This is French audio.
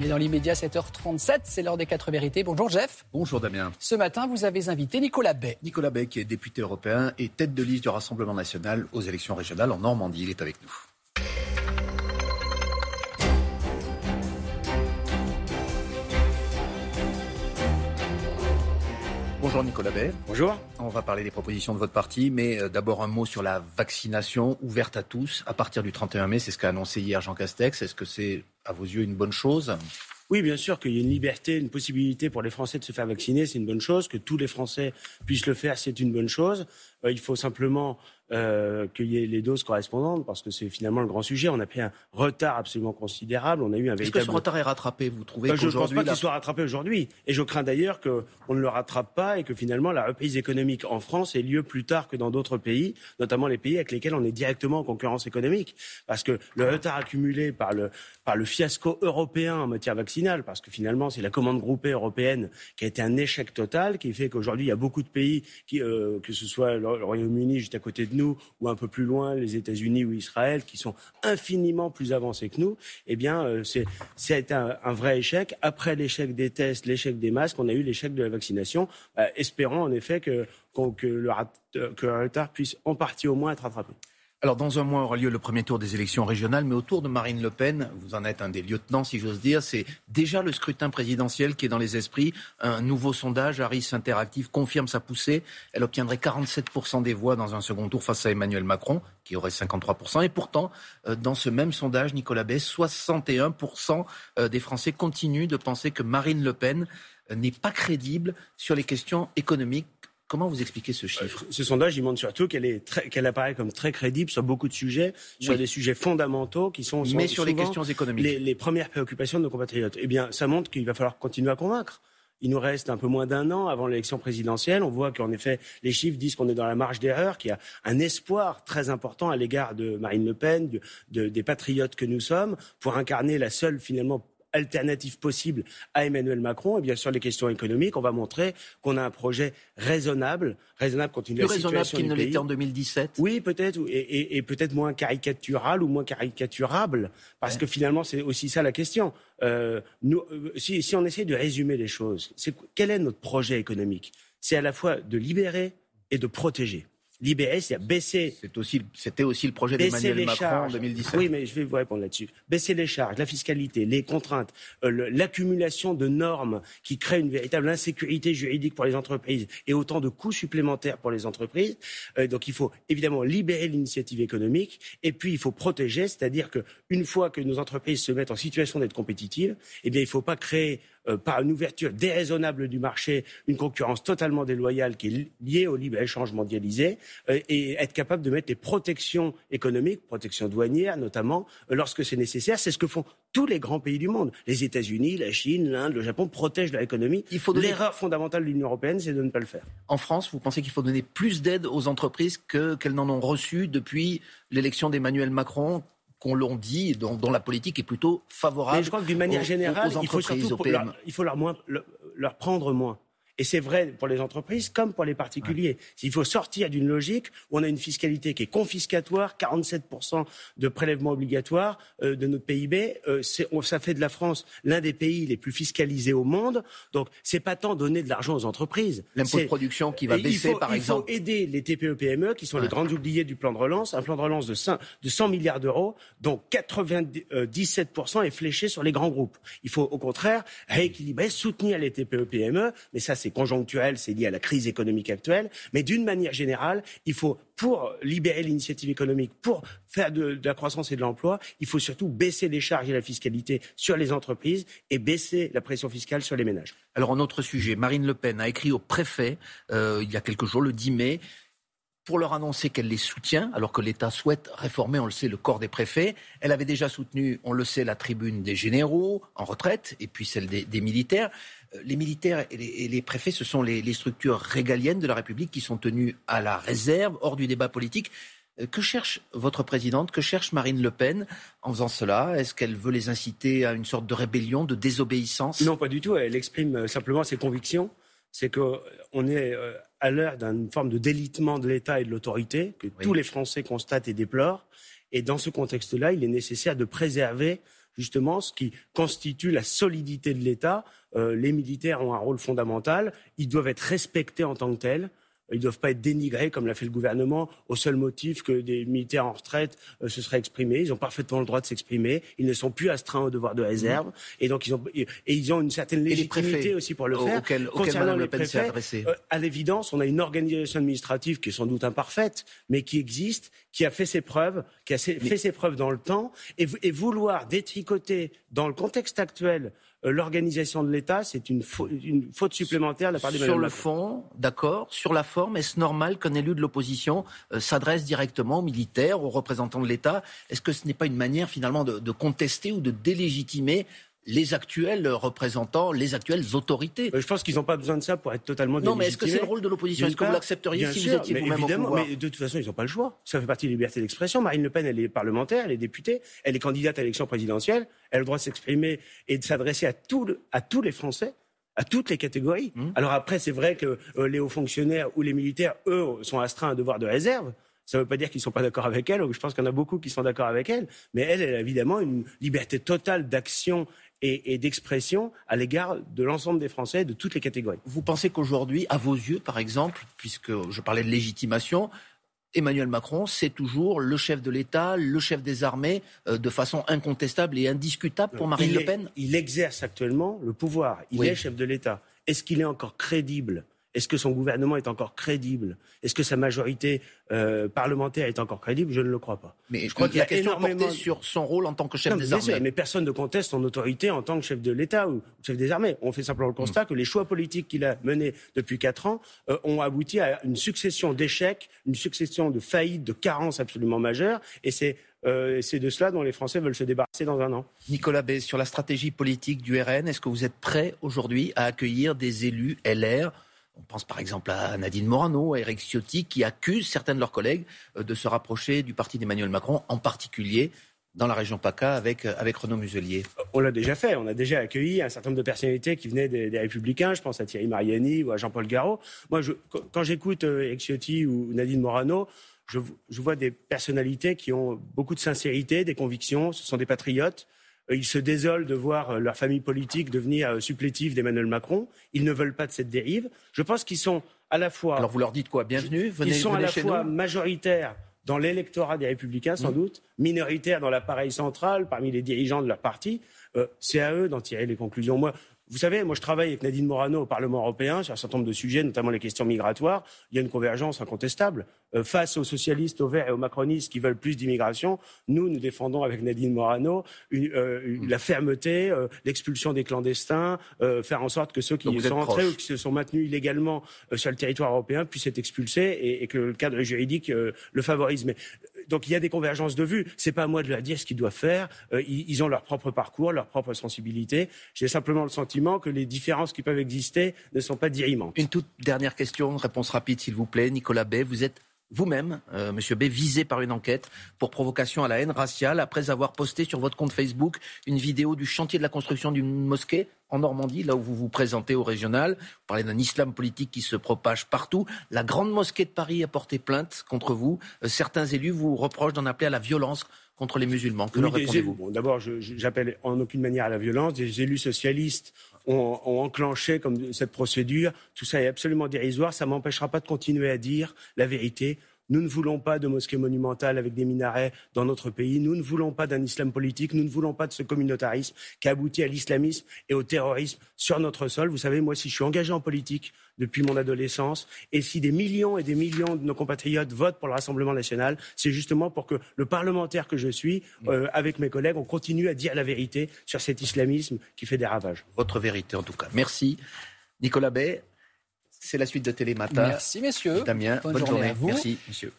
Mais dans l'immédiat, 7h37, c'est l'heure des quatre vérités. Bonjour Jeff. Bonjour Damien. Ce matin, vous avez invité Nicolas Bay. Nicolas Bay, qui est député européen et tête de liste du Rassemblement national aux élections régionales en Normandie. Il est avec nous. Bonjour Nicolas Bay. Bonjour. On va parler des propositions de votre parti, mais euh, d'abord un mot sur la vaccination ouverte à tous à partir du 31 mai. C'est ce qu'a annoncé hier Jean Castex. Est-ce que c'est, à vos yeux, une bonne chose? Oui, bien sûr qu'il y ait une liberté, une possibilité pour les Français de se faire vacciner, c'est une bonne chose. Que tous les Français puissent le faire, c'est une bonne chose. Euh, il faut simplement euh, qu'il y ait les doses correspondantes, parce que c'est finalement le grand sujet. On a pris un retard absolument considérable. On a eu un véritable. Est-ce que ce retard est rattrapé Vous trouvez bah, Je ne pense pas qu'il soit rattrapé aujourd'hui, et je crains d'ailleurs qu'on ne le rattrape pas et que finalement la reprise économique en France ait lieu plus tard que dans d'autres pays, notamment les pays avec lesquels on est directement en concurrence économique, parce que le retard accumulé par le par le fiasco européen en matière vaccinale, parce que finalement c'est la commande groupée européenne qui a été un échec total, qui fait qu'aujourd'hui il y a beaucoup de pays, qui, euh, que ce soit le Royaume-Uni juste à côté de nous ou un peu plus loin les États-Unis ou Israël, qui sont infiniment plus avancés que nous, eh bien euh, c'est un, vrai échec. Après l'échec des tests, l'échec des masques, on a eu l'échec de la vaccination. Euh, espérons en effet que, que, le, que le retard puisse en partie au moins être rattrapé. Alors, dans un mois aura lieu le premier tour des élections régionales, mais autour de Marine Le Pen, vous en êtes un des lieutenants, si j'ose dire, c'est déjà le scrutin présidentiel qui est dans les esprits. Un nouveau sondage, Harris Interactive, confirme sa poussée. Elle obtiendrait 47% des voix dans un second tour face à Emmanuel Macron, qui aurait 53%. Et pourtant, euh, dans ce même sondage, Nicolas Bay, 61% euh, des Français continuent de penser que Marine Le Pen euh, n'est pas crédible sur les questions économiques Comment vous expliquez ce chiffre? Ce sondage, il montre surtout qu'elle qu'elle apparaît comme très crédible sur beaucoup de sujets, sur des sujets fondamentaux qui sont, mais sur les questions économiques, les, premières préoccupations de nos compatriotes. Eh bien, ça montre qu'il va falloir continuer à convaincre. Il nous reste un peu moins d'un an avant l'élection présidentielle. On voit qu'en effet, les chiffres disent qu'on est dans la marge d'erreur, qu'il y a un espoir très important à l'égard de Marine Le Pen, des patriotes que nous sommes, pour incarner la seule finalement alternative possible à Emmanuel Macron. Et bien sûr, les questions économiques, on va montrer qu'on a un projet raisonnable, raisonnable compte tenu de la raisonnable qu'il ne l'était en 2017. Oui, peut-être, et, peut-être moins caricatural ou moins caricaturable, parce que finalement, c'est aussi ça la question. Euh, nous, euh, si, si on essaie de résumer les choses, c'est quel est notre projet économique? C'est à la fois de libérer et de protéger libérer, c'est-à-dire baisser. C'était aussi, le projet d'Emmanuel Macron en 2017. Oui, mais je vais vous répondre là-dessus. Baisser les charges, la fiscalité, les contraintes, euh, l'accumulation de normes qui créent une véritable insécurité juridique pour les entreprises et autant de coûts supplémentaires pour les entreprises. Euh, donc il faut évidemment libérer l'initiative économique et puis il faut protéger, c'est-à-dire qu'une fois que nos entreprises se mettent en situation d'être compétitives, eh bien il ne faut pas créer euh, par une ouverture déraisonnable du marché, une concurrence totalement déloyale qui est liée au libre-échange mondialisé, euh, et être capable de mettre les protections économiques, protections douanières notamment, euh, lorsque c'est nécessaire. C'est ce que font tous les grands pays du monde. Les États-Unis, la Chine, l'Inde, le Japon protègent leur économie. L'erreur fondamentale de l'Union européenne, c'est de ne pas le faire. En France, vous pensez qu'il faut donner plus d'aide aux entreprises qu'elles n'en ont reçu depuis l'élection d'Emmanuel Macron qu'on l'on dit, dont, dont, la politique est plutôt favorable. Mais je crois que d'une manière générale, il faut surtout il faut leur, moins, leur prendre moins. Et c'est vrai pour les entreprises comme pour les particuliers. Il faut sortir d'une logique où on a une fiscalité qui est confiscatoire, 47% de prélèvements obligatoires euh, de notre PIB. Euh, ça fait de la France l'un des pays les plus fiscalisés au monde. Donc, c'est pas tant donner de l'argent aux entreprises. L'impôt de production qui va baisser, par exemple. Il faut aider les TPE-PME, qui sont les grandes oubliées du plan de relance. Un plan de relance de 100, milliards d'euros, dont 97% est fléché sur les grands groupes. Il faut, au contraire, rééquilibrer, soutenir les TPE-PME. Mais ça, c'est conjoncturel, c'est lié à la crise économique actuelle, mais d'une manière générale, il faut, pour libérer l'initiative économique, pour faire de, la croissance et de l'emploi, il faut surtout baisser les charges et la fiscalité sur les entreprises et baisser la pression fiscale sur les ménages. Alors, un autre sujet, Marine Le Pen a écrit au préfet, euh, il y a quelques jours, le 10 mai, pour leur annoncer qu'elle les soutient, alors que l'État souhaite réformer, on le sait, le corps des préfets. Elle avait déjà soutenu, on le sait, la tribune des généraux en retraite, et puis celle des militaires. Euh, les militaires et les, préfets, ce sont les, structures régaliennes de la République qui sont tenues à la réserve, hors du débat politique. Euh, que cherche votre présidente, que cherche Marine Le Pen en faisant cela? Est-ce qu'elle veut les inciter à une sorte de rébellion, de désobéissance? Non, pas du tout. Elle exprime euh, simplement ses convictions. C'est qu'on est à l'heure d'une forme de délitement de l'État et de l'autorité que tous les Français constatent et déplorent. Et dans ce contexte-là, il est nécessaire de préserver justement ce qui constitue la solidité de l'État. Euh, les militaires ont un rôle fondamental, ils doivent être respectés en tant que tels. Ils ne doivent pas être dénigrés, comme l'a fait le gouvernement, au seul motif que des militaires en retraite euh, se seraient exprimés. Ils ont parfaitement le droit de s'exprimer. Ils ne sont plus astreints au devoir de réserve. Mmh. Et donc, ils ont, et ils ont une certaine légitimité aussi pour le faire. Auquel, Concernant les préfets, euh, à l'évidence, on a une organisation administrative qui est sans doute imparfaite, mais qui existe, qui a fait ses preuves, qui a fait ses preuves dans le temps. Et, et vouloir détricoter, dans le contexte actuel, l'organisation de l'État, c'est une, faute supplémentaire de la part des Sur le fond, d'accord. Sur la forme, est-ce normal qu'un élu de l'opposition euh, s'adresse directement aux militaires, aux représentants de l'État? Est-ce que ce n'est pas une manière finalement de contester ou de délégitimer les actuels représentants, les actuelles autorités. Je pense qu'ils n'ont pas besoin de ça pour être totalement Non, mais est-ce que c'est le rôle de l'opposition? Est-ce que vous l'accepteriez si vous étiez vous-même au pouvoir? Mais de toute façon, ils n'ont pas le choix. Ça fait partie de la liberté d'expression. Marine Le Pen, elle est parlementaire, elle est députée, elle est candidate à l'élection présidentielle, elle a le droit de s'exprimer et de s'adresser à, à tous les Français à toutes les catégories. Mmh. Alors après, c'est vrai que euh, les hauts fonctionnaires ou les militaires, eux, sont astreints à un devoir de réserve. Ça ne veut pas dire qu'ils ne sont pas d'accord avec elle, je pense qu'il y en a beaucoup qui sont d'accord avec elle, mais elle, elle a évidemment une liberté totale d'action et, d'expression à l'égard de l'ensemble des Français, de toutes les catégories. Vous pensez qu'aujourd'hui, à vos yeux, par exemple, puisque je parlais de légitimation, Emmanuel Macron, c'est toujours le chef de l'État, le chef des armées, euh, de façon incontestable et indiscutable pour Marine Le Pen? Il exerce actuellement le pouvoir. Il est chef de l'État. Est-ce qu'il est encore crédible est-ce que son gouvernement est encore crédible? Est-ce que sa majorité euh, parlementaire est encore crédible? Je ne le crois pas. Mais je crois qu'il y a question énormément sur son rôle en tant que chef des armées. mais personne ne conteste son autorité en tant que chef de l'État ou chef des armées. On fait simplement le constat que les choix politiques qu'il a menés depuis quatre ans euh, ont abouti à une succession d'échecs, une succession de faillites, de carences absolument majeures. Et c'est euh, c'est de cela dont les Français veulent se débarrasser dans un an. Nicolas Bay, sur la stratégie politique du RN, est-ce que vous êtes prêt aujourd'hui à accueillir des élus LR on pense par exemple à Nadine Morano, à Eric Ciotti, qui accusent certains de leurs collègues euh, de se rapprocher du parti d'Emmanuel Macron, en particulier dans la région PACA avec, euh, avec Renaud Muselier On l'a déjà fait. On a déjà accueilli un certain nombre de personnalités qui venaient des, Républicains. Je pense à Thierry Mariani ou à Jean-Paul Garot. Moi, quand j'écoute euh, Eric Ciotti ou Nadine Morano, je, vois des personnalités qui ont beaucoup de sincérité, des convictions. Ce sont des patriotes. Euh, ils se désolent de voir euh, leur famille politique devenir euh, supplétive d'Emmanuel Macron. Ils ne veulent pas de cette dérive. Je pense qu'ils sont à la fois. Alors vous leur dites quoi? Bienvenue. Venez, ils sont à la fois majoritaires dans l'électorat des Républicains, sans mmh. doute, minoritaires dans l'appareil central, parmi les dirigeants de leur parti. c'est à eux d'en tirer les conclusions. Moi, vous savez, moi je travaille avec Nadine Morano au Parlement européen sur un certain nombre de sujets, notamment les questions migratoires. Il y a une convergence incontestable. Euh, face aux socialistes, aux verts et aux macronistes qui veulent plus d'immigration, nous, nous défendons avec Nadine Morano euh, la fermeté, euh, l'expulsion des clandestins, faire en sorte que ceux qui sont entrés ou qui se sont maintenus illégalement sur le territoire européen puissent être expulsés et, que le cadre juridique le favorise. Mais donc il y a des convergences de vues. C'est pas à moi de leur dire ce qu'ils doivent faire. ils, ont leur propre parcours, leur propre sensibilité. J'ai simplement le sentiment que les différences qui peuvent exister ne sont pas dirimantes. Une toute dernière question, réponse rapide s'il vous plaît. Nicolas Bay, vous êtes vous-même, euh, Monsieur B, visé par une enquête pour provocation à la haine raciale après avoir posté sur votre compte Facebook une vidéo du chantier de la construction d'une mosquée en Normandie, là où vous vous présentez au régional. Vous parlez d'un islam politique qui se propage partout. La grande mosquée de Paris a porté plainte contre vous. Euh, certains élus vous reprochent d'en appeler à la violence contre les musulmans. Que leur répondez-vous? bon, D'abord, j'appelle en aucune manière à la violence. Des élus socialistes ont, ont, enclenché comme cette procédure. Tout ça est absolument dérisoire. Ça m'empêchera pas de continuer à dire la vérité. Nous ne voulons pas de mosquées monumentales avec des minarets dans notre pays. Nous ne voulons pas d'un islam politique. Nous ne voulons pas de ce communautarisme qui a abouti à l'islamisme et au terrorisme sur notre sol. Vous savez, moi, si je suis engagé en politique depuis mon adolescence, et si des millions et des millions de nos compatriotes votent pour le Rassemblement national, c'est justement pour que le parlementaire que je suis, euh, avec mes collègues, on continue à dire la vérité sur cet islamisme qui fait des ravages. Votre vérité, en tout cas. Merci. Nicolas Bay, c'est la suite de Télématin. Merci, messieurs. Damien, bonne, journée. À vous. Merci, monsieur.